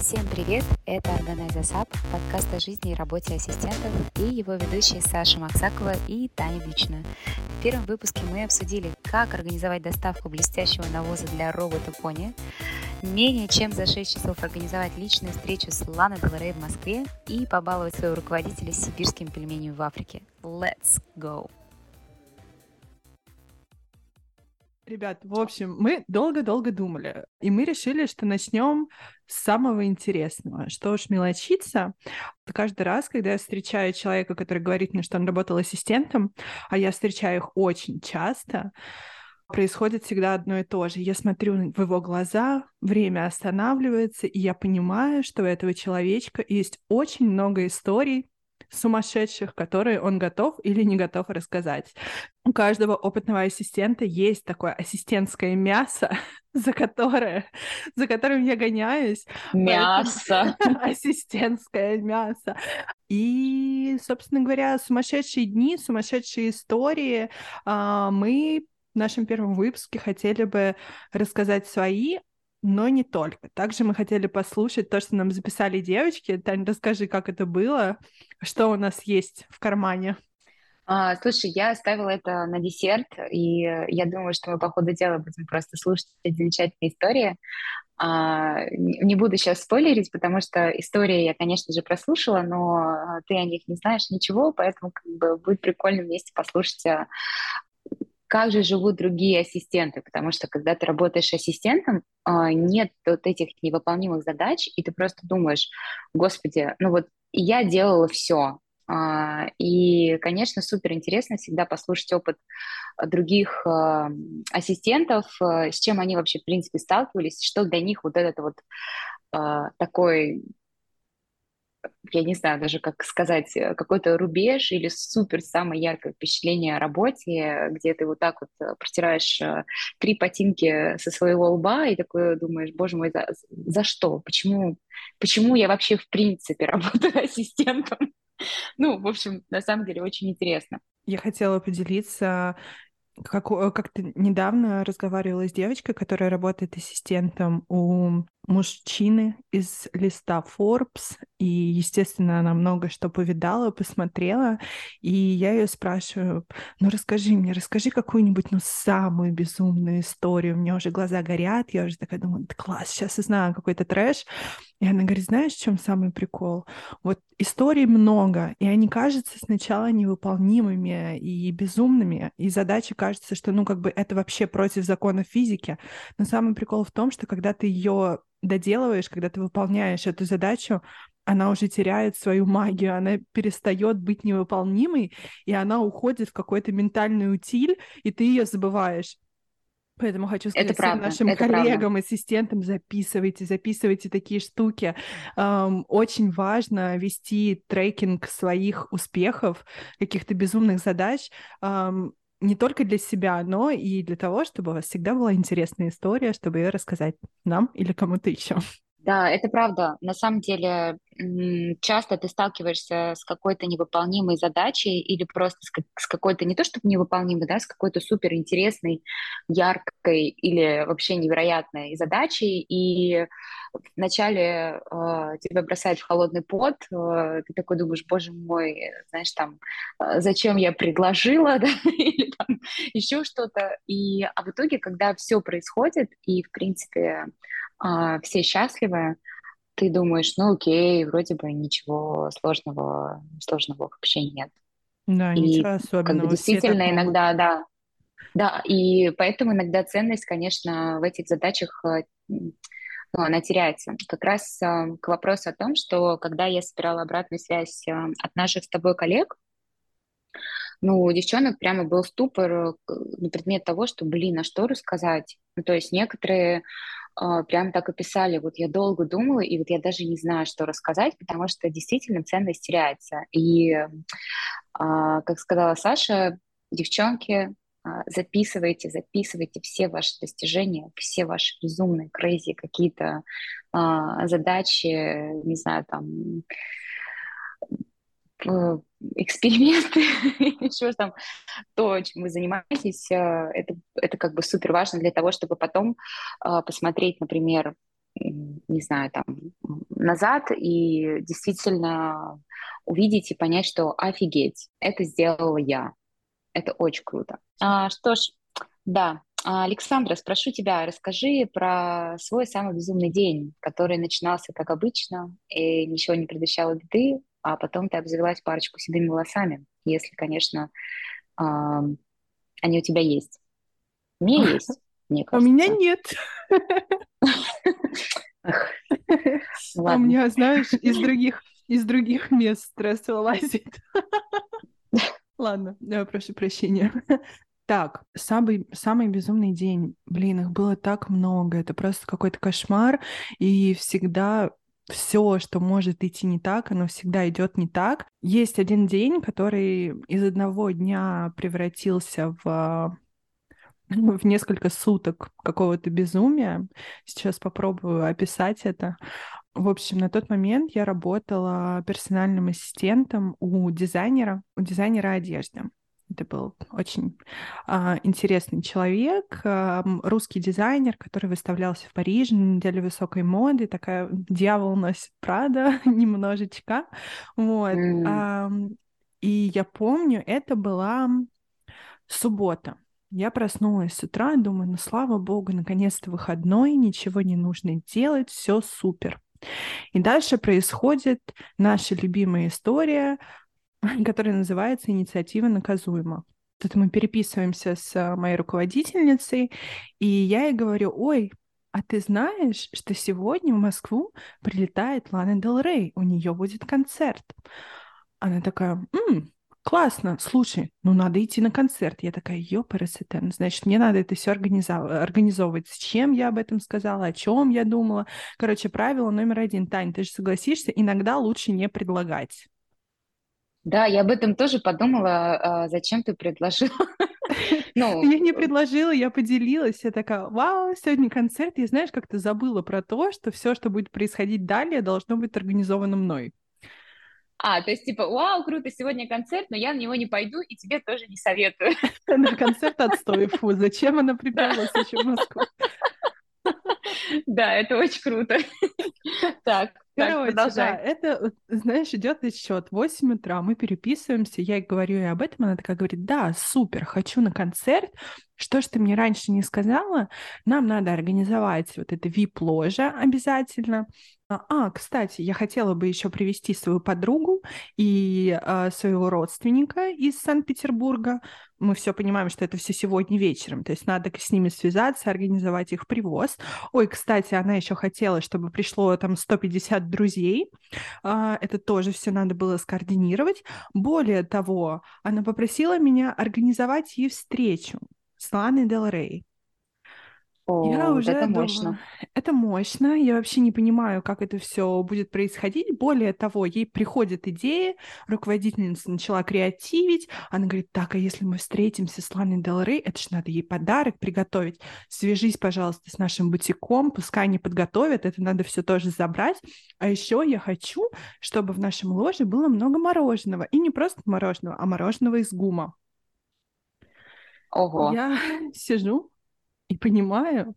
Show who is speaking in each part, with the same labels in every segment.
Speaker 1: Всем привет! Это Organize Сап, подкаст о жизни и работе ассистентов и его ведущие Саша Максакова и Таня Бична. В первом выпуске мы обсудили, как организовать доставку блестящего навоза для робота Пони, менее чем за 6 часов организовать личную встречу с Ланой Деларей в Москве и побаловать своего руководителя сибирским пельменем в Африке. Let's go!
Speaker 2: Ребят, в общем, мы долго-долго думали, и мы решили, что начнем с самого интересного. Что уж мелочиться, каждый раз, когда я встречаю человека, который говорит мне, что он работал ассистентом, а я встречаю их очень часто, происходит всегда одно и то же. Я смотрю в его глаза, время останавливается, и я понимаю, что у этого человечка есть очень много историй, сумасшедших, которые он готов или не готов рассказать. У каждого опытного ассистента есть такое ассистентское мясо, за которое, за которым я гоняюсь.
Speaker 3: Мясо.
Speaker 2: Ассистентское мясо. И, собственно говоря, сумасшедшие дни, сумасшедшие истории. А, мы в нашем первом выпуске хотели бы рассказать свои, но не только. Также мы хотели послушать то, что нам записали девочки. Тань, расскажи, как это было, что у нас есть в кармане.
Speaker 3: А, слушай, я оставила это на десерт, и я думаю, что мы по ходу дела будем просто слушать эти замечательные истории. А, не буду сейчас спойлерить, потому что истории я, конечно же, прослушала, но ты о них не знаешь ничего, поэтому как бы будет прикольно вместе послушать а, как же живут другие ассистенты, потому что когда ты работаешь ассистентом, а, нет вот этих невыполнимых задач, и ты просто думаешь, господи, ну вот я делала все, а, и, конечно, супер интересно всегда послушать опыт других а, ассистентов, с чем они вообще, в принципе, сталкивались, что для них вот этот вот такой я не знаю даже, как сказать, э, какой-то рубеж или супер самое яркое впечатление о работе, где ты вот так вот э, протираешь э, три ботинки со своего лба и такой думаешь, боже мой, за, за что? Почему, почему я вообще в принципе работаю ассистентом? Ну, в общем, на самом деле очень интересно.
Speaker 2: Я хотела поделиться как, как-то недавно разговаривала с девочкой, которая работает ассистентом у мужчины из листа Forbes, и, естественно, она много что повидала, посмотрела, и я ее спрашиваю, ну расскажи мне, расскажи какую-нибудь, ну, самую безумную историю, у меня уже глаза горят, я уже такая думаю, класс, сейчас я знаю какой-то трэш, и она говорит, знаешь, в чем самый прикол? Вот историй много, и они кажутся сначала невыполнимыми и безумными, и задача кажется, что, ну, как бы это вообще против закона физики, но самый прикол в том, что когда ты ее доделываешь, когда ты выполняешь эту задачу, она уже теряет свою магию, она перестает быть невыполнимой, и она уходит в какой-то ментальный утиль, и ты ее забываешь. Поэтому хочу сказать
Speaker 3: это
Speaker 2: всем
Speaker 3: правда,
Speaker 2: нашим
Speaker 3: это
Speaker 2: коллегам,
Speaker 3: правда.
Speaker 2: ассистентам, записывайте, записывайте такие штуки. Um, очень важно вести трекинг своих успехов, каких-то безумных задач. Um, не только для себя, но и для того, чтобы у вас всегда была интересная история, чтобы ее рассказать нам или кому-то еще.
Speaker 3: Да, это правда. На самом деле часто ты сталкиваешься с какой-то невыполнимой задачей или просто с какой-то, не то чтобы невыполнимой, да, с какой-то супер интересной, яркой или вообще невероятной задачей, и вначале э, тебя бросает в холодный пот, э, ты такой думаешь, боже мой, знаешь, там, э, зачем я предложила, да, или там еще что-то, и, а в итоге, когда все происходит, и, в принципе, э, все счастливы, ты думаешь, ну окей, вроде бы ничего сложного, сложного вообще нет.
Speaker 2: Да, и ничего особенного.
Speaker 3: Как бы действительно иногда, да, да, и поэтому иногда ценность, конечно, в этэтих задачах э, ну, она теряется. Как раз э, к вопросу о том, что когда я собирала обратную связь э, от наших с тобой коллег, ну, у девчонок прямо был ступор на предмет того, что, блин, а что рассказать? Ну, то есть некоторые а, прям так описали. Вот я долго думала, и вот я даже не знаю, что рассказать, потому что действительно ценность теряется. И, а, как сказала Саша, девчонки, а, записывайте, записывайте все ваши достижения, все ваши безумные, крейзи какие-то задачи, не знаю, там эксперименты, еще там то, чем вы занимаетесь, э, это, это как бы супер важно для того, чтобы потом э, посмотреть, например, не знаю, там, назад и действительно увидеть и понять, что офигеть, это сделала я. Это очень круто. А, что ж, да, Александра, спрошу тебя, расскажи про свой самый безумный день, который начинался как обычно и ничего не предвещало беды, а потом ты обзавелась парочку седыми волосами, если, конечно, э, они у тебя есть. У меня есть, мне кажется.
Speaker 2: А у меня нет. А у меня, знаешь, из других из других мест стресс вылазит. Ладно, прошу прощения. Так, самый, самый безумный день. Блин, их было так много. Это просто какой-то кошмар. И всегда все, что может идти не так, оно всегда идет не так. Есть один день, который из одного дня превратился в в несколько суток какого-то безумия. Сейчас попробую описать это. В общем, на тот момент я работала персональным ассистентом у дизайнера, у дизайнера одежды. Это был очень а, интересный человек, а, русский дизайнер, который выставлялся в Париже на неделе высокой моды, такая дьявол носит Прада немножечко, вот. Mm. А, и я помню, это была суббота. Я проснулась с утра, думаю, ну слава богу, наконец-то выходной, ничего не нужно делать, все супер. И дальше происходит наша любимая история которая называется «Инициатива наказуема». Тут мы переписываемся с а, моей руководительницей, и я ей говорю, ой, а ты знаешь, что сегодня в Москву прилетает Лана Дел Рей, у нее будет концерт. Она такая, М, классно, слушай, ну надо идти на концерт. Я такая, ёпарасетен, значит, мне надо это все организовывать. С чем я об этом сказала, о чем я думала. Короче, правило номер один. Тань, ты же согласишься, иногда лучше не предлагать.
Speaker 3: Да, я об этом тоже подумала, а зачем ты предложила.
Speaker 2: Ну, я не предложила, я поделилась. Я такая, вау, сегодня концерт. И знаешь, как-то забыла про то, что все, что будет происходить далее, должно быть организовано мной.
Speaker 3: А, то есть типа, вау, круто, сегодня концерт, но я на него не пойду и тебе тоже не советую.
Speaker 2: На концерт отстой, фу, зачем она приперлась еще в Москву?
Speaker 3: Да, это очень круто. Так,
Speaker 2: Короче, да, это, знаешь, идет отсчет. 8 утра, мы переписываемся, я ей говорю и об этом, она такая говорит, да, супер, хочу на концерт, что ж ты мне раньше не сказала? Нам надо организовать вот это VIP-ложа обязательно. А, а, кстати, я хотела бы еще привести свою подругу и а, своего родственника из Санкт-Петербурга. Мы все понимаем, что это все сегодня вечером, то есть надо с ними связаться, организовать их привоз. Ой, кстати, она еще хотела, чтобы пришло там 150 друзей. А, это тоже все надо было скоординировать. Более того, она попросила меня организовать ей встречу с Ланой Дел Рей.
Speaker 3: О, я уже это думаю, мощно.
Speaker 2: Это мощно. Я вообще не понимаю, как это все будет происходить. Более того, ей приходит идея, руководительница начала креативить. Она говорит, так, а если мы встретимся с Ланой Дел Рей, это же надо ей подарок приготовить. Свяжись, пожалуйста, с нашим бутиком, пускай они подготовят, это надо все тоже забрать. А еще я хочу, чтобы в нашем ложе было много мороженого. И не просто мороженого, а мороженого из гума.
Speaker 3: Ого.
Speaker 2: Я сижу и понимаю,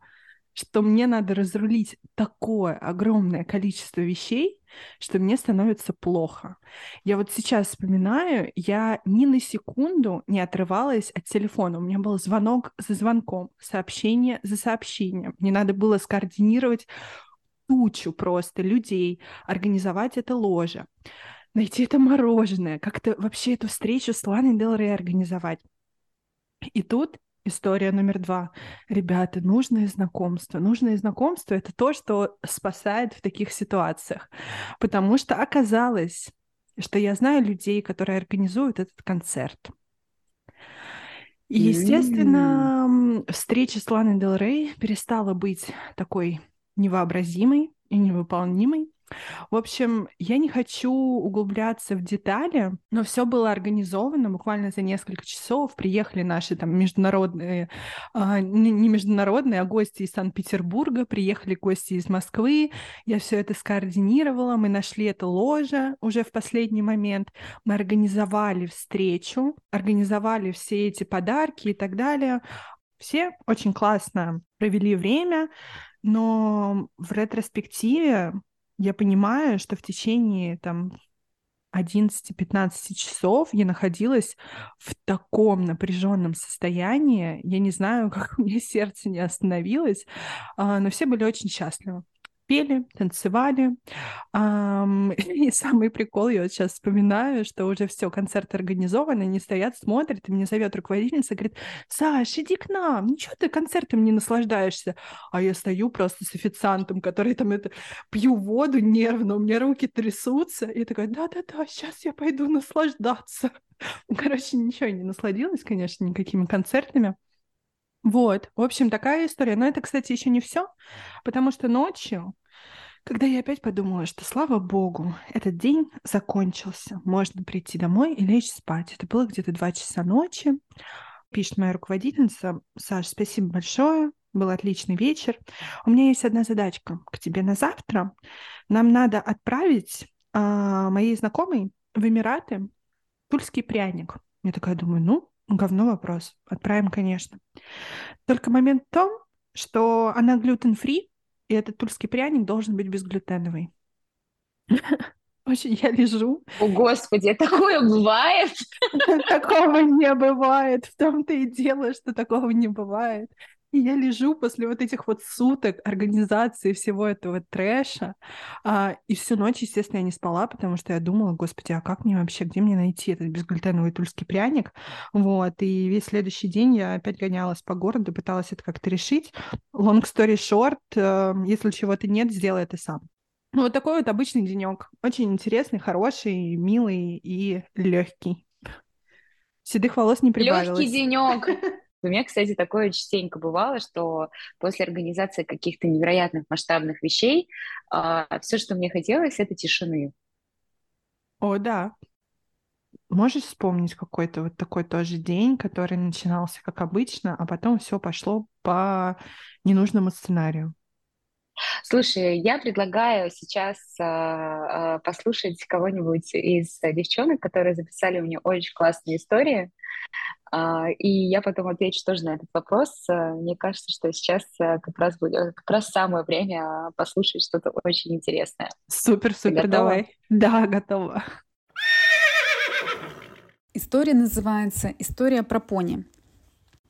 Speaker 2: что мне надо разрулить такое огромное количество вещей, что мне становится плохо. Я вот сейчас вспоминаю, я ни на секунду не отрывалась от телефона. У меня был звонок за звонком, сообщение за сообщением. Мне надо было скоординировать тучу просто людей, организовать это ложе, найти это мороженое, как-то вообще эту встречу с Ланой Дел Рей организовать. И тут история номер два. Ребята, нужное знакомство. Нужное знакомство — это то, что спасает в таких ситуациях. Потому что оказалось, что я знаю людей, которые организуют этот концерт. И, естественно, встреча с Ланой Дел Рей перестала быть такой невообразимой и невыполнимой. В общем, я не хочу углубляться в детали, но все было организовано буквально за несколько часов. Приехали наши там международные, а, не международные, а гости из Санкт-Петербурга, приехали гости из Москвы. Я все это скоординировала, мы нашли это ложе уже в последний момент. Мы организовали встречу, организовали все эти подарки и так далее. Все очень классно провели время, но в ретроспективе я понимаю, что в течение там 11-15 часов я находилась в таком напряженном состоянии. Я не знаю, как у меня сердце не остановилось, а, но все были очень счастливы пели, танцевали. И самый прикол, я вот сейчас вспоминаю, что уже все, концерт организован, они стоят, смотрят, и мне зовет руководительница, говорит, Саш, иди к нам, ничего ты концертом не наслаждаешься. А я стою просто с официантом, который там это, пью воду нервно, у меня руки трясутся, и такая, да-да-да, сейчас я пойду наслаждаться. Короче, ничего не насладилась, конечно, никакими концертами. Вот, в общем, такая история. Но это, кстати, еще не все, потому что ночью, когда я опять подумала, что, слава богу, этот день закончился, можно прийти домой и лечь спать. Это было где-то два часа ночи. Пишет моя руководительница, Саш, спасибо большое, был отличный вечер. У меня есть одна задачка к тебе на завтра. Нам надо отправить а, моей знакомой в Эмираты тульский пряник. Я такая думаю, ну, Говно вопрос. Отправим, конечно. Только момент в том, что она глютен-фри, и этот тульский пряник должен быть безглютеновый. Очень я лежу.
Speaker 3: О, Господи, такое бывает?
Speaker 2: Такого не бывает. В том-то и дело, что такого не бывает. И я лежу после вот этих вот суток организации всего этого трэша, а, и всю ночь, естественно, я не спала, потому что я думала, господи, а как мне вообще, где мне найти этот безглютеновый тульский пряник? Вот, и весь следующий день я опять гонялась по городу, пыталась это как-то решить. Long story short, э, если чего-то нет, сделай это сам. Ну, вот такой вот обычный денек. Очень интересный, хороший, милый и легкий. Седых волос не прибавилось.
Speaker 3: Легкий денек. У меня, кстати, такое частенько бывало, что после организации каких-то невероятных масштабных вещей э, все, что мне хотелось, это тишины.
Speaker 2: О, да. Можешь вспомнить какой-то вот такой тоже день, который начинался как обычно, а потом все пошло по ненужному сценарию?
Speaker 3: Слушай, я предлагаю сейчас э, послушать кого-нибудь из девчонок, которые записали мне очень классные истории. А, и я потом отвечу тоже на этот вопрос. Э, мне кажется, что сейчас э, как раз будет э, как раз самое время послушать что-то очень интересное.
Speaker 2: Супер, супер, давай. Да, готова.
Speaker 4: История называется «История про пони».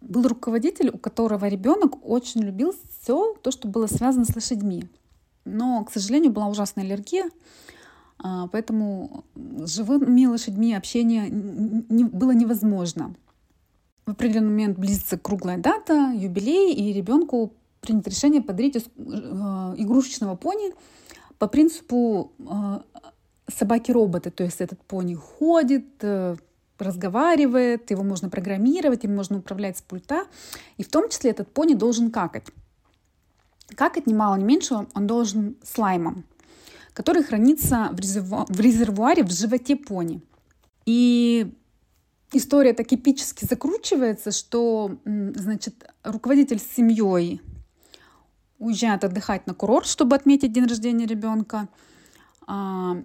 Speaker 4: Был руководитель, у которого ребенок очень любил все то, что было связано с лошадьми. Но, к сожалению, была ужасная аллергия, а, поэтому с живыми лошадьми общение было невозможно в определенный момент близится круглая дата, юбилей, и ребенку принято решение подарить э, игрушечного пони по принципу э, собаки-робота. То есть этот пони ходит, э, разговаривает, его можно программировать, им можно управлять с пульта. И в том числе этот пони должен какать. Какать, ни мало ни меньше, он должен слаймом, который хранится в, резервуаре в животе пони. И история так эпически закручивается, что, значит, руководитель с семьей уезжает отдыхать на курорт, чтобы отметить день рождения ребенка. А,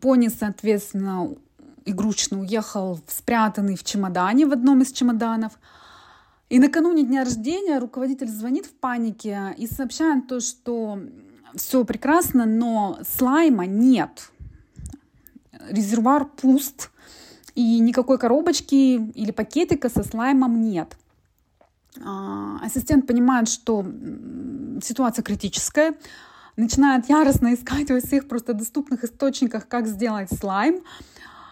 Speaker 4: пони, соответственно, игрушечный уехал спрятанный в чемодане, в одном из чемоданов. И накануне дня рождения руководитель звонит в панике и сообщает то, что все прекрасно, но слайма нет. Резервуар пуст, и никакой коробочки или пакетика со слаймом нет. А, ассистент понимает, что ситуация критическая, начинает яростно искать во всех просто доступных источниках, как сделать слайм.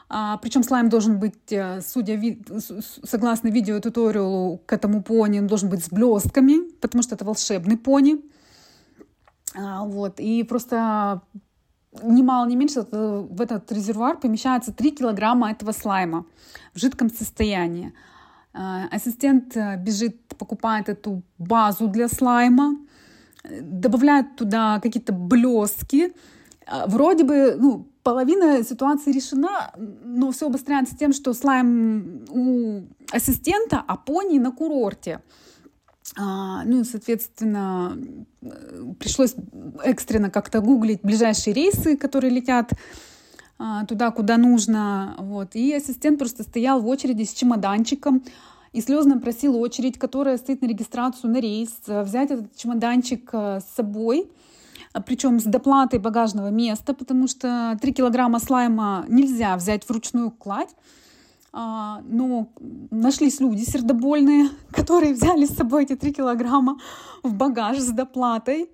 Speaker 4: А, причем слайм должен быть, э, судя ви- согласно видеотуториалу к этому пони, он должен быть с блестками, потому что это волшебный пони. А, вот. И просто ни мало ни меньше в этот резервуар помещается 3 килограмма этого слайма в жидком состоянии. А, ассистент э, бежит, покупает эту базу для слайма, добавляет туда какие-то блески. Вроде бы, ну, половина ситуации решена, но все обостряется тем, что слайм у ассистента, а пони на курорте. А, ну, соответственно, пришлось экстренно как-то гуглить ближайшие рейсы, которые летят а, туда, куда нужно. Вот. И ассистент просто стоял в очереди с чемоданчиком и слезно просил очередь, которая стоит на регистрацию на рейс, взять этот чемоданчик а, с собой. а причем с доплатой багажного места, потому что 3 килограмма слайма нельзя взять вручную кладь. А, но нашлись люди сердобольные, которые взяли с собой эти 3 килограмма в багаж с доплатой.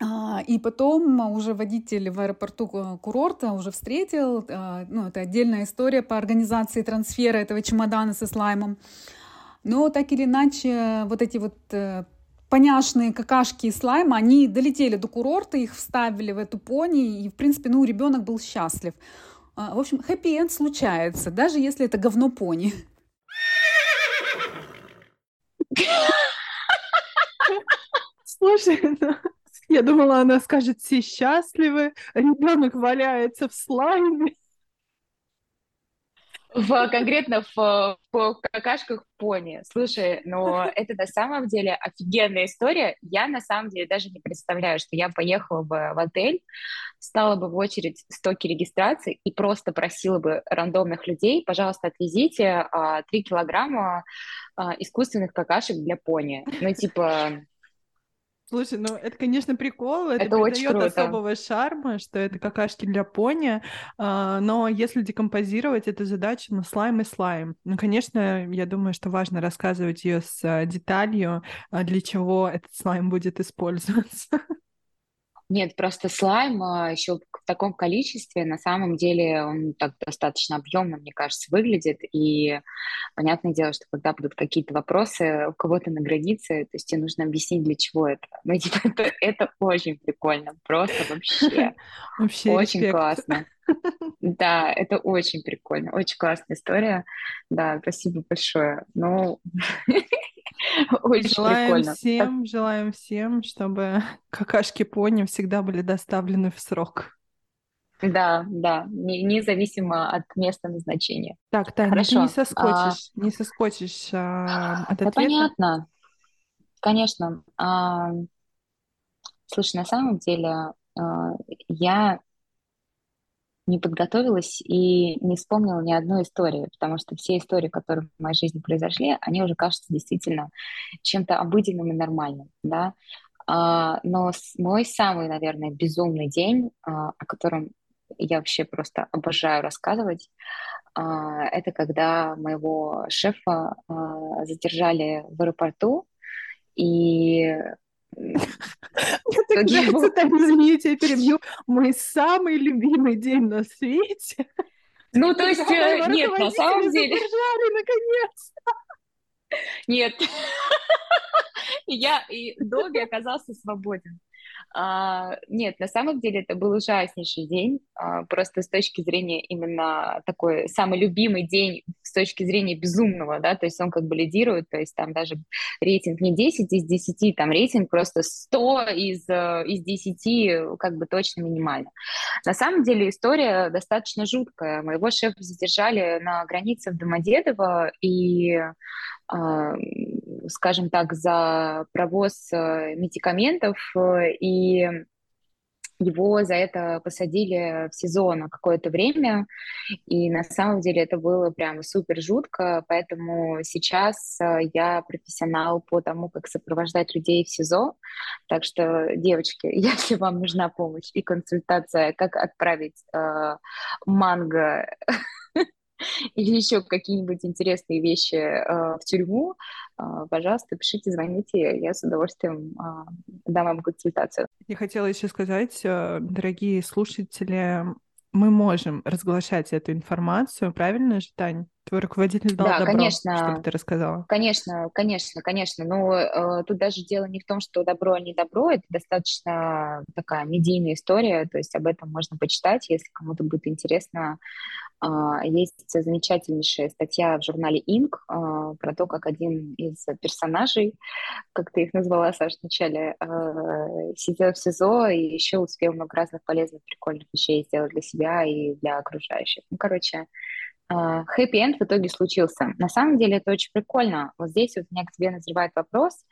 Speaker 4: А, и потом уже водитель в аэропорту курорта уже встретил, а, ну, это отдельная история по организации трансфера этого чемодана со слаймом. Но так или иначе, вот эти вот э, поняшные какашки и слайма, они долетели до курорта, их вставили в эту пони, и, в принципе, ну, ребенок был счастлив. А, в общем, хэппи-энд случается, даже если это говно пони.
Speaker 2: Слушай, ну, я думала, она скажет, все счастливы, ребенок валяется в слайме.
Speaker 3: В, конкретно в, в какашках пони. Слушай, но это на самом деле офигенная история. Я на самом деле даже не представляю, что я поехала бы в отель, стала бы в очередь стоки регистрации и просто просила бы рандомных людей, пожалуйста, отвезите а, 3 килограмма а, искусственных какашек для пони. Ну, типа,
Speaker 2: Слушай, ну это, конечно, прикол, это, это придает особого шарма, что это какашки для пони, а, но если декомпозировать эту задачу, ну слайм и слайм. Ну, конечно, я думаю, что важно рассказывать ее с а, деталью, а, для чего этот слайм будет использоваться.
Speaker 3: Нет, просто слайм а, еще в таком количестве, на самом деле он так достаточно объемно, мне кажется, выглядит. И понятное дело, что когда будут какие-то вопросы у кого-то на границе, то есть тебе нужно объяснить, для чего это. Ну, типа, это, это очень прикольно, просто вообще. Вообще Очень классно. Да, это очень прикольно, очень классная история. Да, спасибо большое. Ну,
Speaker 2: Очень желаем прикольно. всем, желаем всем, чтобы какашки пони всегда были доставлены в срок.
Speaker 3: Да, да, не, независимо от места назначения.
Speaker 2: Так, Таня, Хорошо. ты не соскочишь, а... не соскочишь а, от
Speaker 3: ответа? Да, понятно. Конечно. А, слушай, на самом деле а, я не подготовилась и не вспомнила ни одной истории, потому что все истории, которые в моей жизни произошли, они уже кажутся действительно чем-то обыденным и нормальным, да. А, но мой самый, наверное, безумный день, а, о котором я вообще просто обожаю рассказывать, а, это когда моего шефа задержали в аэропорту, и
Speaker 2: мне так нравится, так, извините, я перебью. Мой самый любимый день на свете.
Speaker 3: Ну, то есть, э, нет, на самом деле...
Speaker 2: наконец
Speaker 3: Нет. Я и долго оказался свободен. А, нет, на самом деле это был ужаснейший день, а, просто с точки зрения именно такой самый любимый день с точки зрения безумного, да, то есть он как бы лидирует, то есть там даже рейтинг не 10 из 10, там рейтинг просто 100 из, э, из 10, как бы точно минимально. На самом деле история достаточно жуткая. Моего шефа задержали на границе в Домодедово, и а, скажем так, за провоз э, медикаментов, э, и его за это посадили в СИЗО на какое-то время, и на самом деле это было прям супер жутко, поэтому сейчас э, я профессионал по тому, как сопровождать людей в СИЗО, так что, девочки, если вам нужна помощь и консультация, как отправить э, манго или еще какие-нибудь интересные вещи э, в тюрьму, э, пожалуйста, пишите, звоните, я с удовольствием э, дам вам консультацию.
Speaker 2: Я хотела еще сказать, э, дорогие слушатели, мы можем разглашать эту информацию, правильно же, Тань? Твой руководитель дал да, добро, конечно, чтобы ты рассказала.
Speaker 3: Конечно, конечно, конечно. Но э, тут даже дело не в том, что добро, а не добро. Это достаточно такая медийная история. То есть об этом можно почитать, если кому-то будет интересно. Э, есть замечательнейшая статья в журнале Инк э, про то, как один из персонажей, как ты их назвала, Саша, вначале, э, сидел в СИЗО и еще успел много разных полезных, прикольных вещей сделать для себя и для окружающих. Ну, короче, хэппи-энд в итоге случился. На самом деле это очень прикольно. Вот здесь вот у меня к тебе назревает вопрос,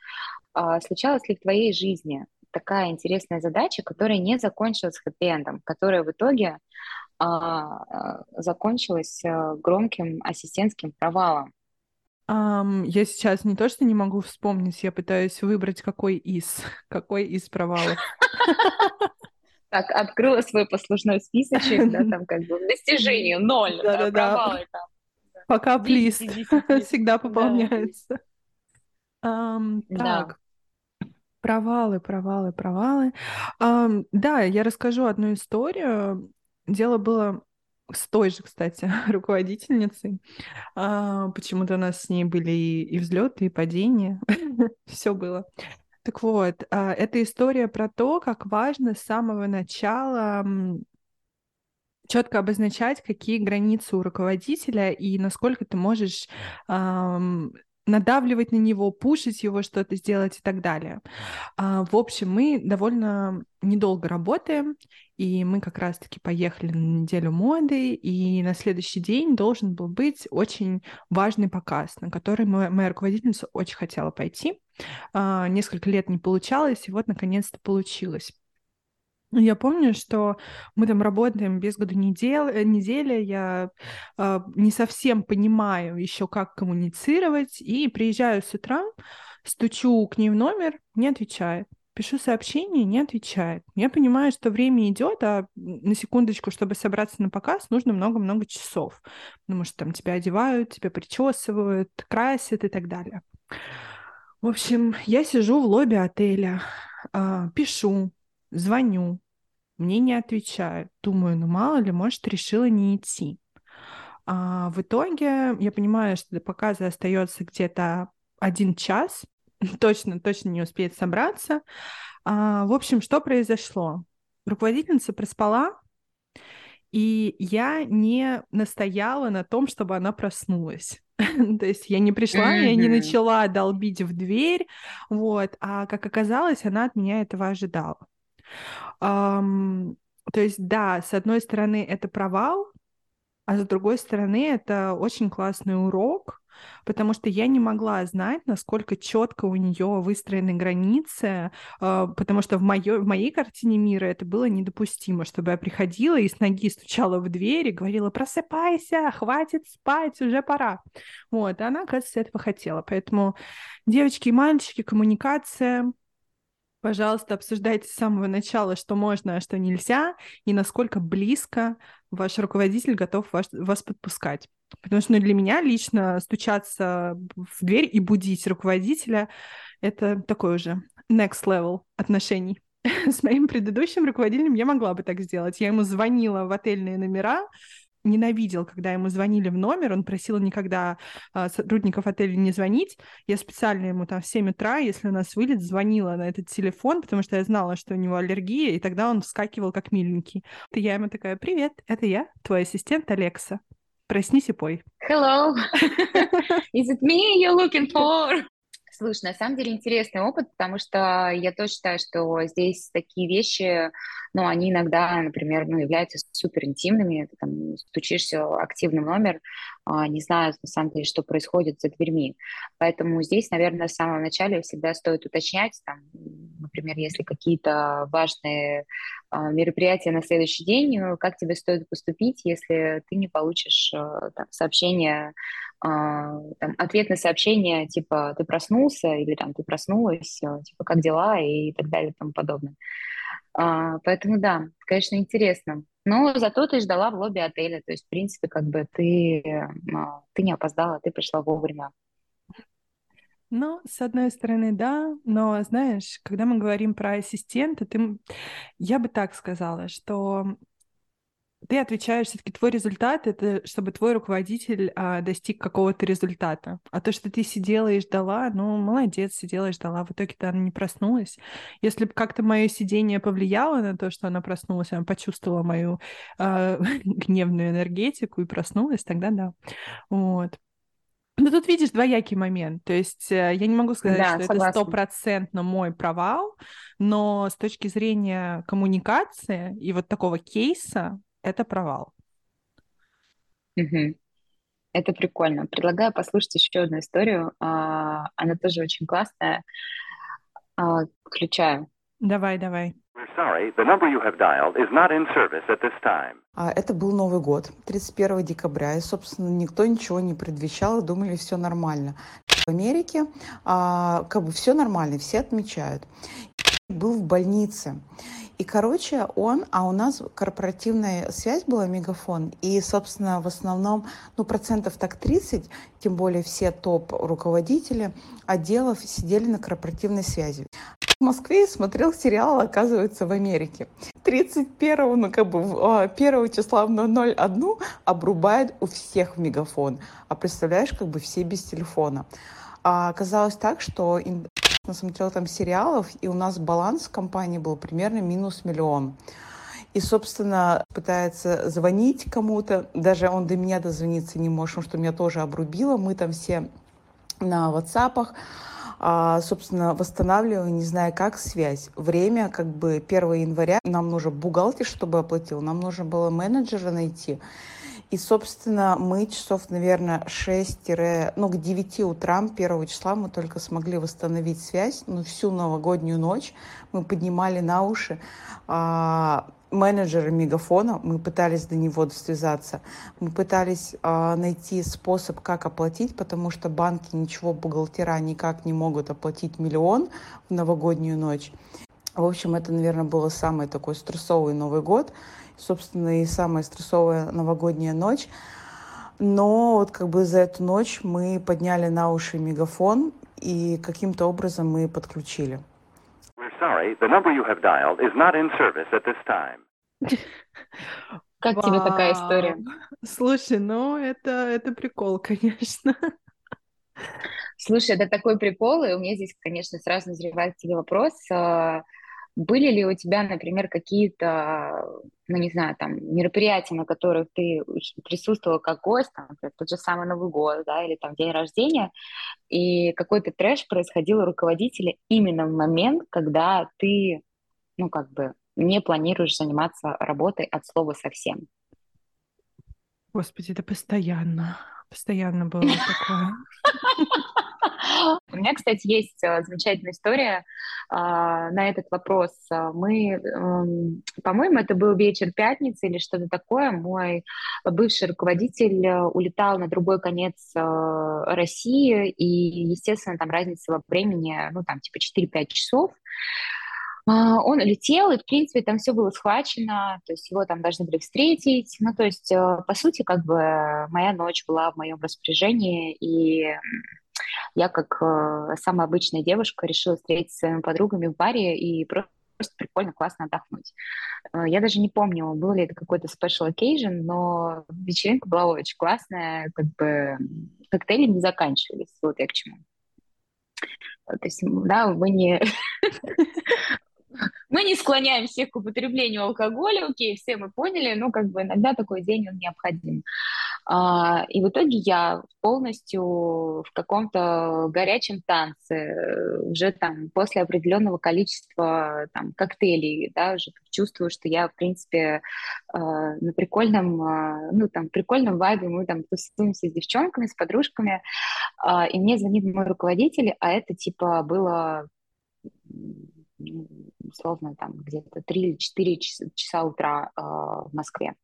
Speaker 3: а, случалась ли в твоей жизни такая интересная задача, которая не закончилась хэппи-эндом, которая в итоге а, закончилась громким ассистентским провалом?
Speaker 2: Um, я сейчас не то, что не могу вспомнить, я пытаюсь выбрать, какой из, какой из провалов.
Speaker 3: Так, открыла свой послужной списочек, да, там как бы достижение ноль, да, провалы там.
Speaker 2: Пока плиз всегда пополняется. Так, провалы, провалы, провалы. Да, я расскажу одну историю. Дело было с той же, кстати, руководительницей. А, почему-то у нас с ней были и, и взлеты, и падения. Все было. Так вот, а, это история про то, как важно с самого начала четко обозначать, какие границы у руководителя и насколько ты можешь эм, надавливать на него, пушить его что-то сделать и так далее. А, в общем, мы довольно недолго работаем, и мы как раз-таки поехали на неделю моды, и на следующий день должен был быть очень важный показ, на который моя, моя руководительница очень хотела пойти. А, несколько лет не получалось, и вот наконец-то получилось. Я помню, что мы там работаем без года недел, э, недели, я э, не совсем понимаю еще, как коммуницировать, и приезжаю с утра, стучу к ней в номер, не отвечает. Пишу сообщение, не отвечает. Я понимаю, что время идет, а на секундочку, чтобы собраться на показ, нужно много-много часов. Потому что там тебя одевают, тебя причесывают, красят и так далее. В общем, я сижу в лобби отеля, э, пишу, звоню, мне не отвечают. Думаю, ну мало ли, может, решила не идти. А в итоге я понимаю, что до показа остается где-то один час, точно, точно не успеет собраться. А, в общем, что произошло? Руководительница проспала, и я не настояла на том, чтобы она проснулась. То есть я не пришла, mm-hmm. я не начала долбить в дверь, вот, а как оказалось, она от меня этого ожидала. Um, то есть, да, с одной стороны, это провал, а с другой стороны, это очень классный урок, потому что я не могла знать, насколько четко у нее выстроены границы, а, потому что в, моё, в моей картине мира это было недопустимо, чтобы я приходила и с ноги стучала в дверь и говорила «просыпайся, хватит спать, уже пора». Вот, а она, оказывается, этого хотела. Поэтому, девочки и мальчики, коммуникация — Пожалуйста, обсуждайте с самого начала, что можно, а что нельзя, и насколько близко ваш руководитель готов вас, вас подпускать. Потому что ну, для меня лично стучаться в дверь и будить руководителя — это такой уже next level отношений. С моим предыдущим руководителем я могла бы так сделать. Я ему звонила в отельные номера, ненавидел, когда ему звонили в номер, он просил никогда а, сотрудников отеля не звонить. Я специально ему там в 7 утра, если у нас вылет, звонила на этот телефон, потому что я знала, что у него аллергия, и тогда он вскакивал как миленький. Я ему такая, привет, это я, твой ассистент Алекса. Проснись и пой.
Speaker 3: Hello. Is it me you're looking for? Слушай, на самом деле интересный опыт, потому что я тоже считаю, что здесь такие вещи, ну, они иногда, например, ну, являются супер интимными. Ты там стучишься активный номер, а, не знаю, на самом деле, что происходит за дверьми. Поэтому здесь, наверное, с самого начала всегда стоит уточнять, там, например, если какие-то важные а, мероприятия на следующий день, как тебе стоит поступить, если ты не получишь а, там, сообщение там, ответ на сообщение, типа, ты проснулся, или там, ты проснулась, э, типа, как дела, и так далее, и тому подобное. А, поэтому, да, конечно, интересно. Но зато ты ждала в лобби отеля, то есть, в принципе, как бы ты, а, ты не опоздала, ты пришла вовремя.
Speaker 2: Ну, с одной стороны, да, но знаешь, когда мы говорим про ассистента, ты, я бы так сказала, что ты отвечаешь, все-таки твой результат это чтобы твой руководитель а, достиг какого-то результата. А то, что ты сидела и ждала, ну, молодец, сидела и ждала. В итоге-то она не проснулась. Если бы как-то мое сидение повлияло на то, что она проснулась, она почувствовала мою а, гневную энергетику и проснулась, тогда да. Вот. Ну, тут видишь двоякий момент. То есть э, я не могу сказать, да, что согласна. это стопроцентно мой провал, но с точки зрения коммуникации и вот такого кейса, это провал.
Speaker 3: Угу. Это прикольно. Предлагаю послушать еще одну историю. А, она тоже очень классная. А, включаю.
Speaker 2: Давай, давай.
Speaker 5: А, это был Новый год, 31 декабря, и, собственно, никто ничего не предвещал, думали, все нормально. В Америке а, как бы все нормально, все отмечают. Был в больнице. И, короче, он, а у нас корпоративная связь была, мегафон, и, собственно, в основном, ну, процентов так 30, тем более все топ-руководители отделов сидели на корпоративной связи. В Москве смотрел сериал, оказывается, в Америке. 31, ну, как бы, 1 а, числа в 01 обрубает у всех мегафон. А представляешь, как бы все без телефона. А оказалось так, что смотрел там сериалов, и у нас баланс компании был примерно минус миллион. И, собственно, пытается звонить кому-то, даже он до меня дозвониться не может, потому что меня тоже обрубило, мы там все на WhatsApp, а, собственно, восстанавливаю, не знаю как, связь. Время, как бы, 1 января, нам нужно бухгалтер, чтобы оплатил, нам нужно было менеджера найти. И, собственно, мы часов, наверное, 6 ну, к 9 утрам 1 числа мы только смогли восстановить связь. Но всю новогоднюю ночь мы поднимали на уши а, менеджера Мегафона, мы пытались до него связаться, мы пытались а, найти способ, как оплатить, потому что банки ничего, бухгалтера никак не могут оплатить миллион в новогоднюю ночь. В общем, это, наверное, был самый такой стрессовый Новый год собственно, и самая стрессовая новогодняя ночь. Но вот как бы за эту ночь мы подняли на уши мегафон, и каким-то образом мы подключили.
Speaker 3: Как тебе такая история?
Speaker 2: Слушай, ну это, это прикол, конечно.
Speaker 3: Слушай, это такой прикол, и у меня здесь, конечно, сразу назревает тебе вопрос. Были ли у тебя, например, какие-то, ну, не знаю, там, мероприятия, на которых ты присутствовала как гость, там, например, тот же самый Новый год, да, или там день рождения, и какой-то трэш происходил у руководителя именно в момент, когда ты, ну, как бы, не планируешь заниматься работой от слова совсем?
Speaker 2: Господи, это постоянно, постоянно было такое.
Speaker 3: У меня, кстати, есть э, замечательная история а, на этот вопрос. Мы, эм, по-моему, это был вечер пятницы или что-то такое. Мой бывший руководитель э, улетал на другой конец э, России, и, естественно, там разница во времени, ну, там, типа 4-5 часов. А, он летел, и, в принципе, там все было схвачено, то есть его там должны были встретить. Ну, то есть, по сути, как бы моя ночь была в моем распоряжении, и я, как э, самая обычная девушка, решила встретиться с своими подругами в баре и просто прикольно, классно отдохнуть. Э, я даже не помню, был ли это какой-то special occasion, но вечеринка была очень классная, как бы коктейли не заканчивались, вот я к чему. То есть, да, мы не... Мы не склоняем всех к употреблению алкоголя, окей, все мы поняли, но как бы иногда такой день он необходим. А, и в итоге я полностью в каком-то горячем танце, уже там после определенного количества там коктейлей, да, уже чувствую, что я, в принципе, а, на прикольном, а, ну, там, прикольном вайбе, мы там тусуемся с девчонками, с подружками, и мне звонит мой руководитель, а это, типа, было условно там где-то 3 или 4 часа, утра э, в Москве.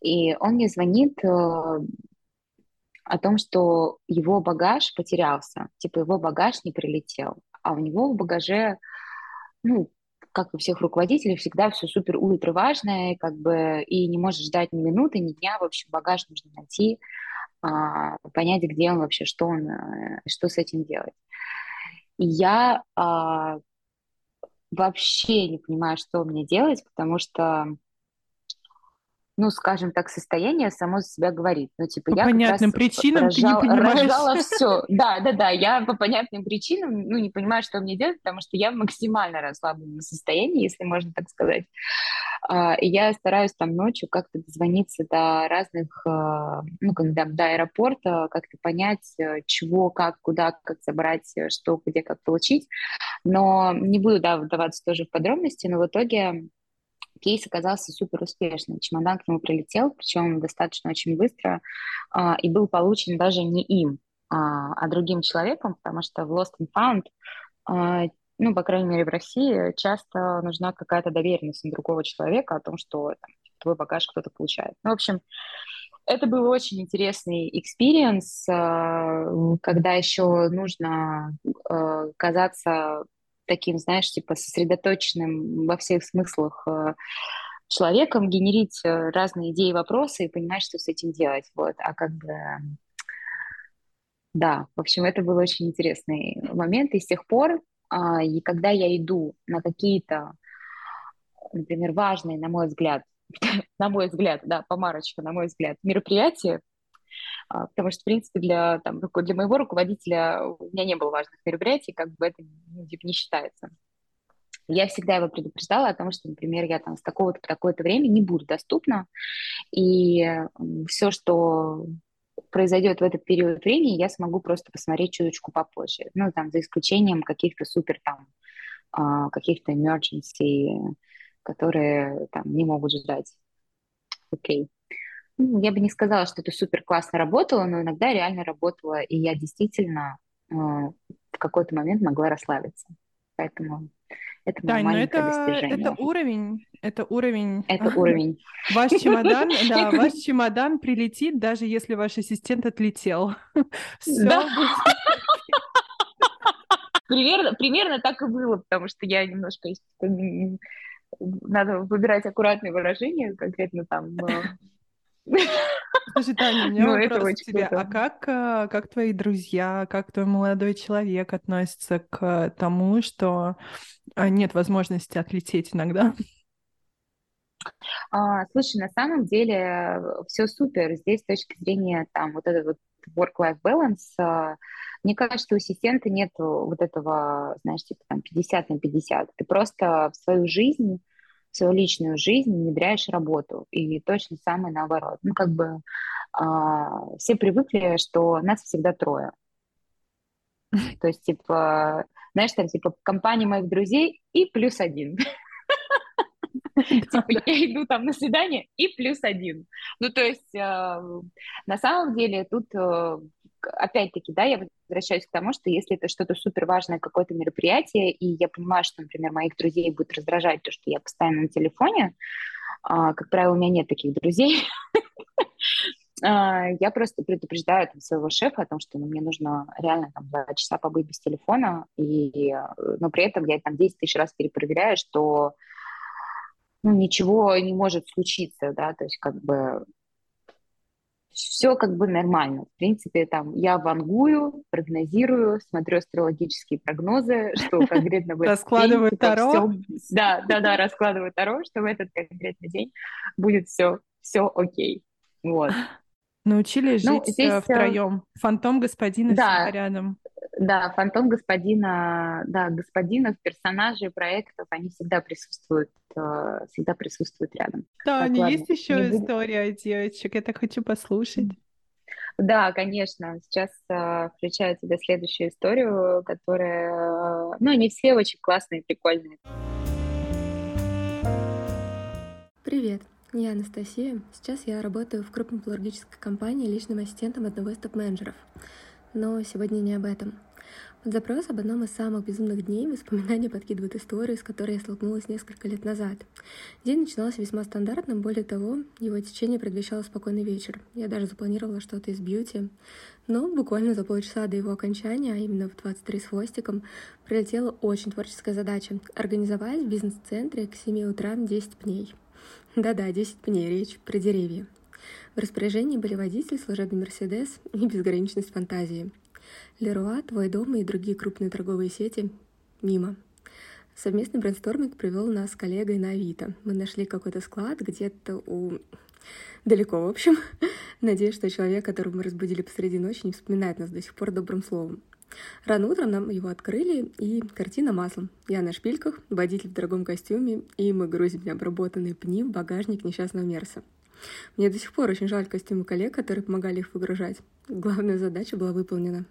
Speaker 3: И он мне звонит э, о том, что его багаж потерялся, типа его багаж не прилетел, а у него в багаже, ну, как у всех руководителей, всегда все супер ультра важное, как бы, и не может ждать ни минуты, ни дня, в общем, багаж нужно найти, а, понять, где он вообще, что он, э, что с этим делать. И я а, вообще не понимаю, что мне делать, потому что ну, скажем так, состояние само за себя говорит. Ну, типа,
Speaker 2: по
Speaker 3: я
Speaker 2: понятным причинам рожала, ты не понимаешь.
Speaker 3: Рожала все. Да, да, да, я по понятным причинам, ну, не понимаю, что мне делать, потому что я в максимально расслабленном состоянии, если можно так сказать. А, и я стараюсь там ночью как-то дозвониться до разных, а, ну, когда до аэропорта, как-то понять, э, чего, как, куда, как забрать, э, что, где, как получить. Но не буду, да, вдаваться тоже в подробности, но в итоге кейс оказался супер успешным. Чемодан к нему прилетел, причем достаточно очень быстро, а, и был получен даже не им, а, а другим человеком, потому что в Lost and Found а, ну, по крайней мере, в России часто нужна какая-то доверенность на другого человека о том, что там, твой багаж кто-то получает. Ну, в общем, это был очень интересный experience, когда еще нужно казаться таким, знаешь, типа сосредоточенным во всех смыслах э, человеком, генерить разные идеи, вопросы и понимать, что с этим делать. Вот. А как бы да, в общем, это был очень интересный момент. И с тех пор, а, и когда я иду на какие-то, например, важные, на мой взгляд, на мой взгляд, да, помарочка, на мой взгляд, мероприятия, потому что, в принципе, для, там, для моего руководителя у меня не было важных мероприятий, как бы это типа, не считается. Я всегда его предупреждала о том, что, например, я там с такого-то по такое-то время не буду доступна, и все, что произойдет в этот период времени, я смогу просто посмотреть чуточку попозже. Ну, там, за исключением каких-то супер там, а, каких-то emergency, которые там не могут ждать. Окей. Okay. Ну, я бы не сказала, что это супер классно работало, но иногда реально работало, и я действительно э, в какой-то момент могла расслабиться. Поэтому это
Speaker 2: да, но это, это уровень, это уровень.
Speaker 3: Это уровень.
Speaker 2: Ваш чемодан, да, ваш чемодан прилетит, даже если ваш ассистент отлетел. Да.
Speaker 3: Примерно, примерно так и было, потому что я немножко надо выбирать аккуратные выражения, конкретно там э,
Speaker 2: Слушай, Таня, у меня ну, вопрос к тебе. Круто. А как, э, как твои друзья, как твой молодой человек относится к тому, что э, нет возможности отлететь иногда?
Speaker 3: А, слушай, на самом деле э, все супер. Здесь с точки зрения там вот этот вот work-life balance, мне кажется, что у ассистента нет вот этого, знаешь, типа там 50 на 50. Ты просто в свою жизнь свою личную жизнь внедряешь работу. И точно самое наоборот. Ну, как бы а, все привыкли, что нас всегда трое. То есть, типа, знаешь, там, типа, компания моих друзей и плюс один. Типа, я иду там на свидание и плюс один. Ну, то есть, а, на самом деле, тут э, опять-таки, да, я возвращаюсь к тому, что если это что-то супер важное, какое-то мероприятие, и я понимаю, что, например, моих друзей будет раздражать то, что я постоянно на телефоне, а, как правило, у меня нет таких друзей, а, я просто предупреждаю там, своего шефа о том, что ну, мне нужно реально там два часа побыть без телефона, и, но при этом я там 10 тысяч раз перепроверяю, что ну, ничего не может случиться, да, то есть как бы все как бы нормально. В принципе, там я вангую, прогнозирую, смотрю астрологические прогнозы, что конкретно в
Speaker 2: этот Раскладываю день, Таро.
Speaker 3: да, да, да, раскладываю Таро, что в этот конкретный день будет все, все окей. Вот.
Speaker 2: Научились ну, жить здесь, э, втроем. Фантом господина да, рядом.
Speaker 3: Да, фантом господина, да, господинов, персонажей проектов, они всегда присутствуют, э, всегда присутствуют рядом.
Speaker 2: Да, так, ладно, есть еще не история буду... девочек, я так хочу послушать.
Speaker 3: Да, конечно. Сейчас э, включаю тебе следующую историю, которая, э, ну, они все очень классные, прикольные.
Speaker 6: Привет. Я Анастасия. Сейчас я работаю в крупной палеологической компании личным ассистентом одного из топ-менеджеров. Но сегодня не об этом. Под запрос об одном из самых безумных дней воспоминания подкидывают историю, с которой я столкнулась несколько лет назад. День начинался весьма стандартно, более того, его течение предвещало спокойный вечер. Я даже запланировала что-то из бьюти. Но буквально за полчаса до его окончания, а именно в 23 с хвостиком, прилетела очень творческая задача — организовать в бизнес-центре к 7 утра 10 пней. Да-да, 10 пней, речь про деревья. В распоряжении были водитель, служебный Мерседес и безграничность фантазии. Леруа, Твой дом и другие крупные торговые сети мимо. Совместный брейнсторминг привел нас с коллегой на Авито. Мы нашли какой-то склад где-то у... далеко, в общем. Надеюсь, что человек, которого мы разбудили посреди ночи, не вспоминает нас до сих пор добрым словом. Рано утром нам его открыли, и картина маслом. Я на шпильках, водитель в дорогом костюме, и мы грузим необработанные пни в багажник несчастного Мерса. Мне до сих пор очень жаль костюмы коллег, которые помогали их выгружать. Главная задача была выполнена.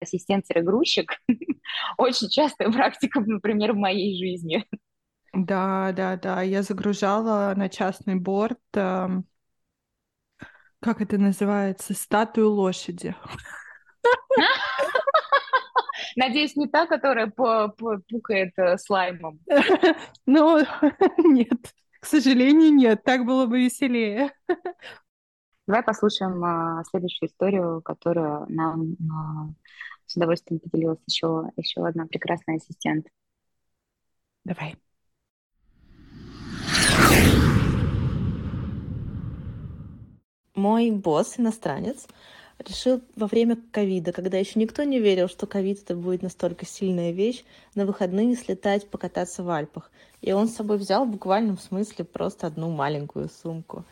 Speaker 3: Ассистент-грузчик очень частая практика, например, в моей жизни.
Speaker 2: Да, да, да. Я загружала на частный борт эм, как это называется, статую лошади.
Speaker 3: Надеюсь, не та, которая пукает э, слаймом.
Speaker 2: Ну, нет. К сожалению, нет. Так было бы веселее.
Speaker 3: Давай послушаем а, следующую историю, которую нам а, с удовольствием поделилась еще, еще одна прекрасная ассистент.
Speaker 2: Давай.
Speaker 7: Мой босс, иностранец, решил во время ковида, когда еще никто не верил, что ковид это будет настолько сильная вещь, на выходные слетать покататься в Альпах. И он с собой взял в буквальном смысле просто одну маленькую сумку.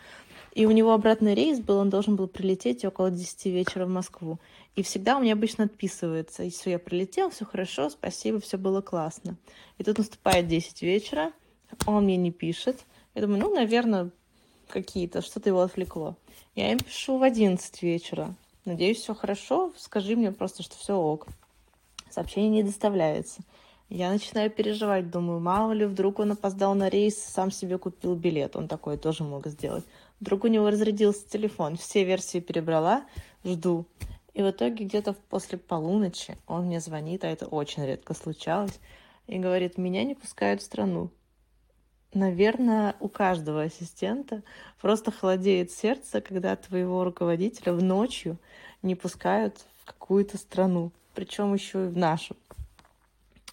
Speaker 7: И у него обратный рейс был, он должен был прилететь около 10 вечера в Москву. И всегда у меня обычно отписывается, и все, я прилетел, все хорошо, спасибо, все было классно. И тут наступает 10 вечера, он мне не пишет. Я думаю, ну, наверное, какие-то, что-то его отвлекло. Я им пишу в 11 вечера. Надеюсь, все хорошо, скажи мне просто, что все ок. Сообщение не доставляется. Я начинаю переживать, думаю, мало ли, вдруг он опоздал на рейс, сам себе купил билет, он такое тоже мог сделать. Вдруг у него разрядился телефон, все версии перебрала, жду. И в итоге где-то после полуночи он мне звонит, а это очень редко случалось, и говорит, меня не пускают в страну. Наверное, у каждого ассистента просто холодеет сердце, когда твоего руководителя в ночью не пускают в какую-то страну, причем еще и в нашу.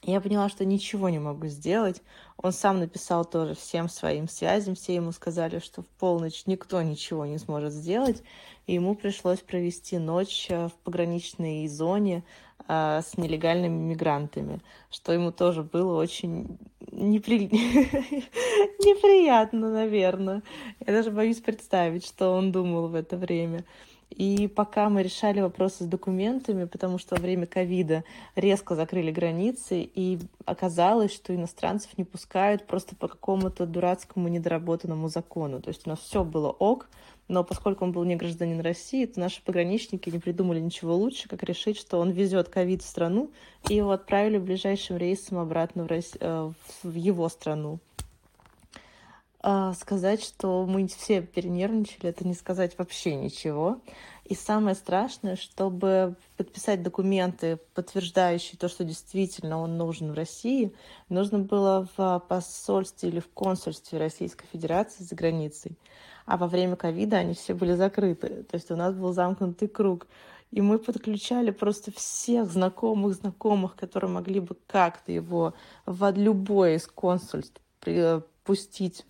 Speaker 7: Я поняла, что ничего не могу сделать. Он сам написал тоже всем своим связям, все ему сказали, что в полночь никто ничего не сможет сделать, и ему пришлось провести ночь э, в пограничной зоне э, с нелегальными мигрантами, что ему тоже было очень непри... неприятно, наверное. Я даже боюсь представить, что он думал в это время. И пока мы решали вопросы с документами, потому что во время ковида резко закрыли границы, и оказалось, что иностранцев не пускают просто по какому-то дурацкому недоработанному закону. То есть у нас все было ок, но поскольку он был не гражданин России, то наши пограничники не придумали ничего лучше, как решить, что он везет ковид в страну, и его отправили ближайшим рейсом обратно в, Россию, э, в его страну. А, сказать, что мы все перенервничали, это не сказать вообще ничего. И самое страшное, чтобы подписать документы, подтверждающие то, что действительно он нужен в России, нужно было в посольстве или в консульстве Российской Федерации за границей. А во время ковида они все были закрыты. То есть у нас был замкнутый круг. И мы подключали просто всех знакомых знакомых, которые могли бы как-то его в любое из консульств пустить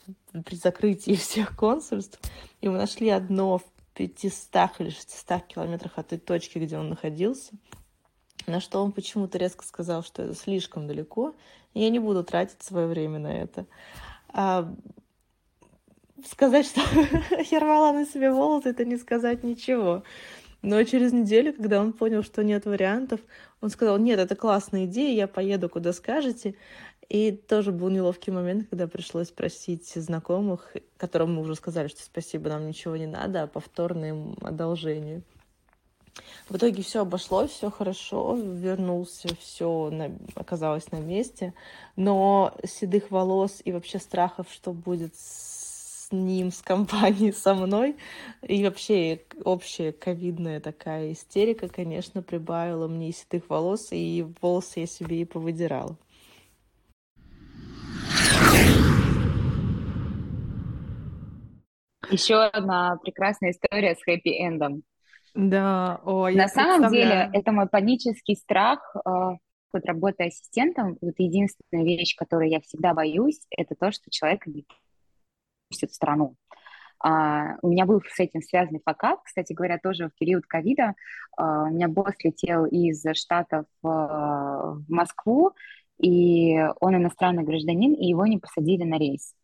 Speaker 7: при закрытии всех консульств. И мы нашли одно в 500 или 600 километрах от той точки, где он находился. На что он почему-то резко сказал, что это слишком далеко, и я не буду тратить свое время на это. А сказать, что я рвала на себе волосы, это не сказать ничего. Но через неделю, когда он понял, что нет вариантов, он сказал, нет, это классная идея, я поеду, куда скажете. И тоже был неловкий момент, когда пришлось просить знакомых, которым мы уже сказали, что спасибо, нам ничего не надо, а повторное одолжение. В итоге все обошлось, все хорошо, вернулся, все на, оказалось на месте, но седых волос и вообще страхов, что будет с ним, с компанией, со мной, и вообще общая ковидная такая истерика, конечно, прибавила мне седых волос, и волосы я себе и повыдирала.
Speaker 3: Еще одна прекрасная история с хэппи-эндом.
Speaker 2: Да, о,
Speaker 3: я На самом деле, это мой панический страх. Э, вот работая ассистентом, вот единственная вещь, которой я всегда боюсь, это то, что человек не пустит в страну. Uh, у меня был с этим связанный факап, кстати говоря, тоже в период ковида. Uh, у меня босс летел из Штатов uh, в Москву, и он иностранный гражданин, и его не посадили на рейс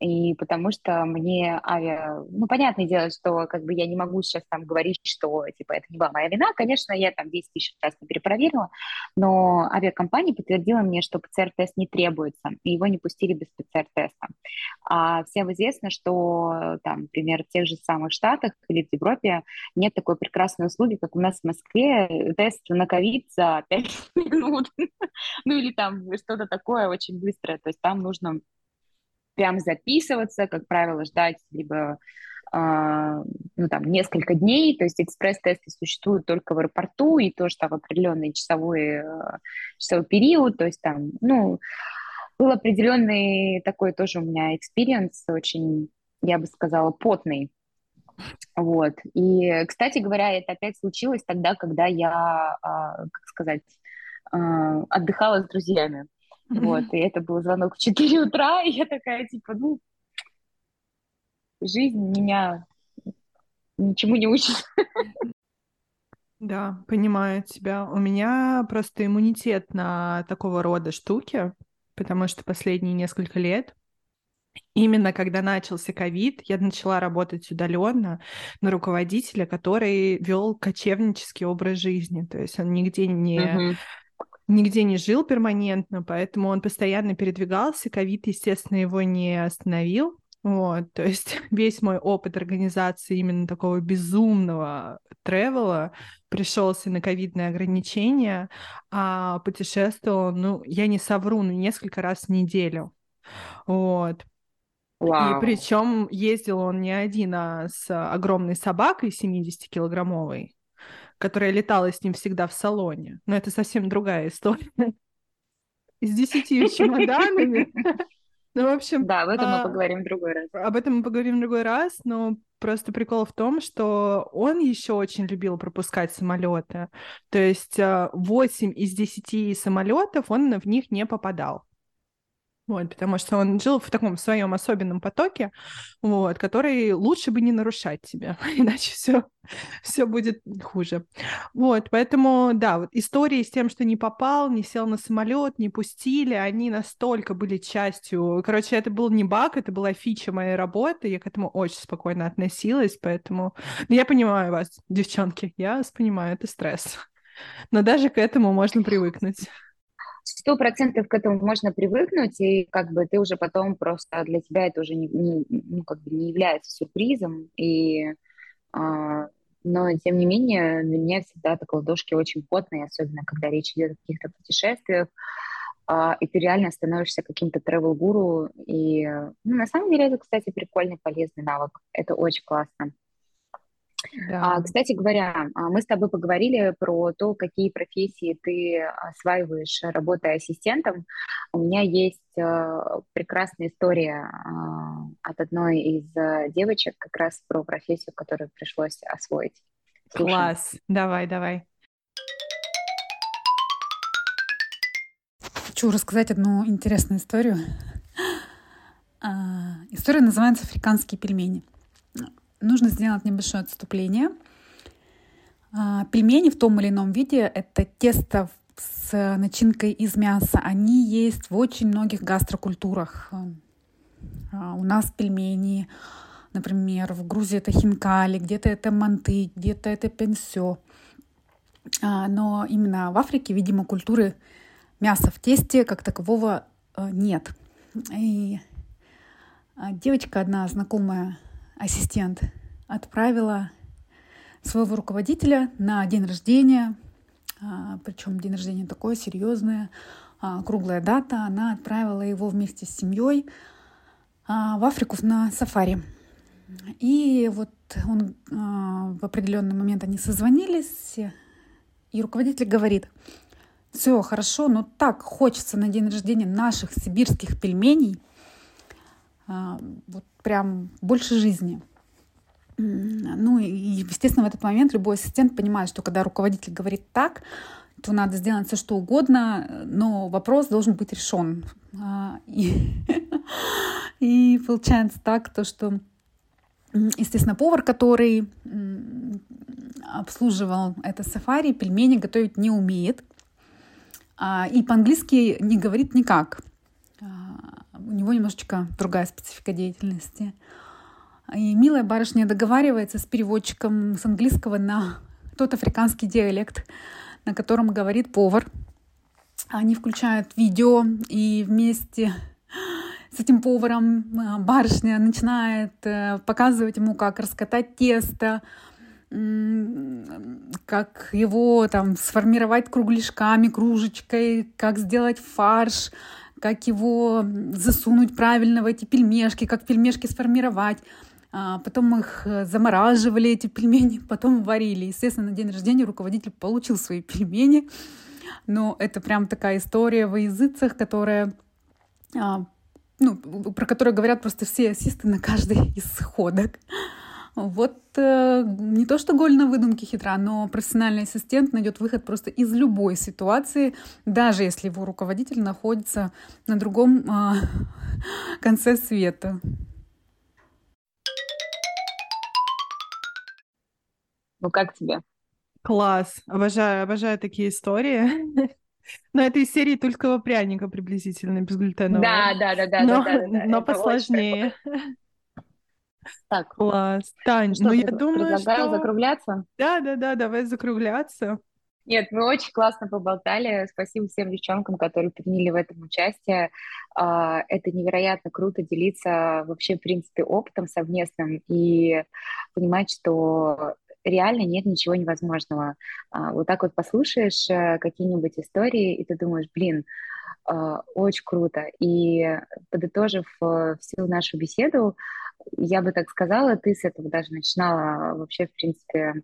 Speaker 3: и потому что мне авиа... Ну, понятное дело, что как бы я не могу сейчас там говорить, что, типа, это не была моя вина. Конечно, я там 10 тысяч раз перепроверила, но авиакомпания подтвердила мне, что ПЦР-тест не требуется, и его не пустили без ПЦР-теста. А всем известно, что там, например, в тех же самых Штатах или в Европе нет такой прекрасной услуги, как у нас в Москве, тест на ковид за 5 минут. Ну, или там что-то такое очень быстрое. То есть там нужно прям записываться, как правило, ждать либо а, ну, там, несколько дней, то есть экспресс-тесты существуют только в аэропорту и тоже там определенный часовой, э, часовой период, то есть там, ну, был определенный такой тоже у меня experience, очень, я бы сказала, потный, вот. И, кстати говоря, это опять случилось тогда, когда я, а, как сказать, а, отдыхала с друзьями. Вот, и это был звонок в 4 утра, и я такая, типа, ну, жизнь меня ничему не учит.
Speaker 2: Да, понимаю тебя. У меня просто иммунитет на такого рода штуки, потому что последние несколько лет Именно когда начался ковид, я начала работать удаленно на руководителя, который вел кочевнический образ жизни. То есть он нигде не, uh-huh. Нигде не жил перманентно, поэтому он постоянно передвигался. Ковид, естественно, его не остановил. Вот, то есть весь мой опыт организации именно такого безумного тревела пришелся на ковидные ограничения, а путешествовал, ну, я не совру, ну, несколько раз в неделю. Вот.
Speaker 3: Вау.
Speaker 2: И причем ездил он не один, а с огромной собакой 70-килограммовой, которая летала с ним всегда в салоне. Но это совсем другая история. С десятью чемоданами. Ну, в общем...
Speaker 3: Да, об этом мы а, поговорим в другой раз.
Speaker 2: Об этом мы поговорим в другой раз, но просто прикол в том, что он еще очень любил пропускать самолеты. То есть 8 а, из 10 самолетов он в них не попадал. Вот, потому что он жил в таком своем особенном потоке, вот, который лучше бы не нарушать тебе, иначе все, все будет хуже. Вот, поэтому, да, вот истории с тем, что не попал, не сел на самолет, не пустили, они настолько были частью. Короче, это был не баг, это была фича моей работы, я к этому очень спокойно относилась, поэтому ну, я понимаю вас, девчонки, я вас понимаю, это стресс. Но даже к этому можно привыкнуть
Speaker 3: сто процентов к этому можно привыкнуть, и как бы ты уже потом просто для тебя это уже не, не, ну, как бы не является сюрпризом, и, а, но тем не менее для меня всегда так ладошки очень потные, особенно когда речь идет о каких-то путешествиях, а, и ты реально становишься каким-то travel-гуру, и ну, на самом деле это, кстати, прикольный, полезный навык, это очень классно. Да. А, кстати говоря, а, мы с тобой поговорили про то, какие профессии ты осваиваешь, работая ассистентом. У меня есть а, прекрасная история а, от одной из девочек как раз про профессию, которую пришлось освоить.
Speaker 2: Слушай. Класс, давай, давай.
Speaker 4: Хочу рассказать одну интересную историю. История называется «Африканские пельмени» нужно сделать небольшое отступление. А, пельмени в том или ином виде — это тесто с начинкой из мяса. Они есть в очень многих гастрокультурах. А, у нас пельмени, например, в Грузии это хинкали, где-то это манты, где-то это пенсё. А, но именно в Африке, видимо, культуры мяса в тесте как такового нет. И девочка одна знакомая ассистент отправила своего руководителя на день рождения, а, причем день рождения такое серьезное, а, круглая дата, она отправила его вместе с семьей а, в Африку на сафари. И вот он в определенный момент они созвонились, и руководитель говорит, все хорошо, но так хочется на день рождения наших сибирских пельменей, вот прям больше жизни. Ну и, естественно, в этот момент любой ассистент понимает, что когда руководитель говорит так, то надо сделать все, что угодно, но вопрос должен быть решен. А, и, получается так, то, что, естественно, повар, который обслуживал это сафари, пельмени готовить не умеет. А, и по-английски не говорит никак. Него немножечко другая специфика деятельности. И милая барышня договаривается с переводчиком с английского на тот африканский диалект, на котором говорит повар. Они включают видео, и вместе с этим поваром а, барышня начинает э, показывать ему, как раскатать тесто, как его там сформировать кругляшками, кружечкой, как сделать фарш, как его засунуть правильно в эти пельмешки, как пельмешки сформировать. а, потом их э, замораживали, эти пельмени, потом варили. Естественно, на день рождения руководитель получил свои пельмени, но это прям такая история во языцах, которая а, ну, про которую говорят просто все ассисты на каждой из сходок. Вот э, не то, что голь на выдумке хитра, но профессиональный ассистент найдет выход просто из любой ситуации, даже если его руководитель находится на другом э, конце света.
Speaker 3: Ну как тебе?
Speaker 2: Класс. Обожаю, обожаю такие истории. Но это из серии тульского пряника приблизительно, безглютенового.
Speaker 3: Да, да, да, да.
Speaker 2: Но,
Speaker 3: да, да, да,
Speaker 2: но посложнее.
Speaker 3: Так.
Speaker 2: Класс. Тань,
Speaker 3: что,
Speaker 2: ну я думаю,
Speaker 3: предлагаю
Speaker 2: что...
Speaker 3: закругляться?
Speaker 2: Да, да, да, давай закругляться.
Speaker 3: Нет, мы очень классно поболтали. Спасибо всем девчонкам, которые приняли в этом участие. А, Это невероятно круто делиться вообще, в принципе, опытом совместным и понимать, что реально нет ничего невозможного. А, Вот так вот послушаешь э, какие-нибудь истории, и ты думаешь, блин, очень круто. И подытожив э, всю нашу беседу, я бы так сказала, ты с этого даже начинала вообще, в принципе,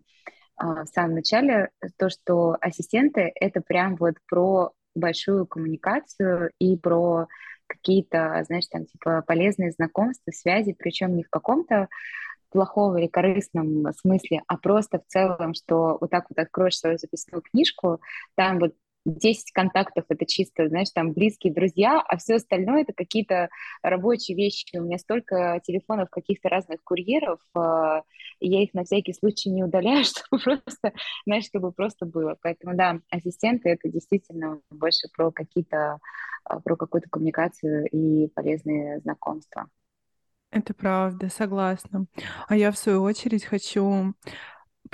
Speaker 3: а, в самом начале, то, что ассистенты — это прям вот про большую коммуникацию и про какие-то, знаешь, там, типа, полезные знакомства, связи, причем не в каком-то плохом или корыстном смысле, а просто в целом, что вот так вот откроешь свою записную книжку, там вот 10 контактов это чисто, знаешь, там близкие друзья, а все остальное это какие-то рабочие вещи. У меня столько телефонов каких-то разных курьеров, и я их на всякий случай не удаляю, чтобы просто, знаешь, чтобы просто было. Поэтому да, ассистенты это действительно больше про какие-то, э, про какую-то коммуникацию и полезные знакомства.
Speaker 2: Это правда, согласна. А я, в свою очередь, хочу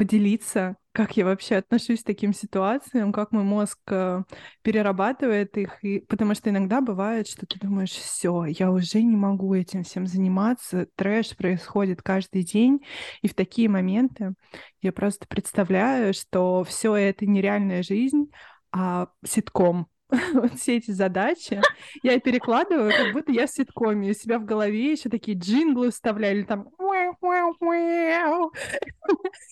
Speaker 2: поделиться, как я вообще отношусь к таким ситуациям, как мой мозг э, перерабатывает их, и... потому что иногда бывает, что ты думаешь, все, я уже не могу этим всем заниматься, трэш происходит каждый день, и в такие моменты я просто представляю, что все это нереальная жизнь, а ситком, вот все эти задачи я перекладываю, как будто я в ситкоме. У себя в голове еще такие джинглы вставляли, там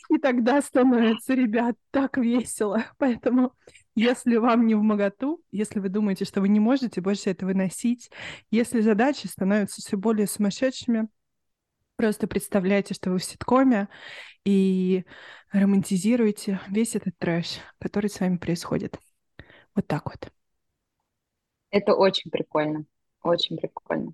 Speaker 2: и тогда становится, ребят, так весело. Поэтому, если вам не в моготу, если вы думаете, что вы не можете больше это выносить, если задачи становятся все более сумасшедшими, просто представляйте, что вы в ситкоме и романтизируете весь этот трэш, который с вами происходит. Вот так вот.
Speaker 3: Это очень прикольно, очень прикольно.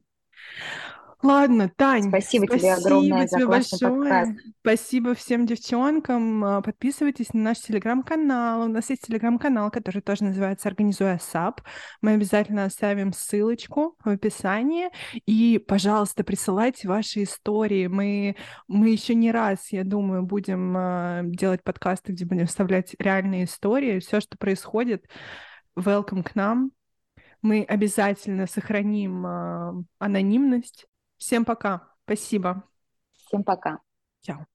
Speaker 2: Ладно, Тань,
Speaker 3: Спасибо тебе
Speaker 2: спасибо
Speaker 3: огромное за
Speaker 2: тебе
Speaker 3: классный подкаст.
Speaker 2: большое. Спасибо всем девчонкам. А, Подписывайтесь на наш телеграм-канал. У нас есть телеграм-канал, который тоже называется «Организуй ASAP». Мы обязательно оставим ссылочку в описании. И, пожалуйста, присылайте ваши истории. Мы, мы еще не раз, я думаю, будем а, делать подкасты, где будем вставлять реальные истории. Все, что происходит, welcome к нам. Мы обязательно сохраним а, анонимность. Всем пока. Спасибо.
Speaker 3: Всем пока.
Speaker 2: Чао.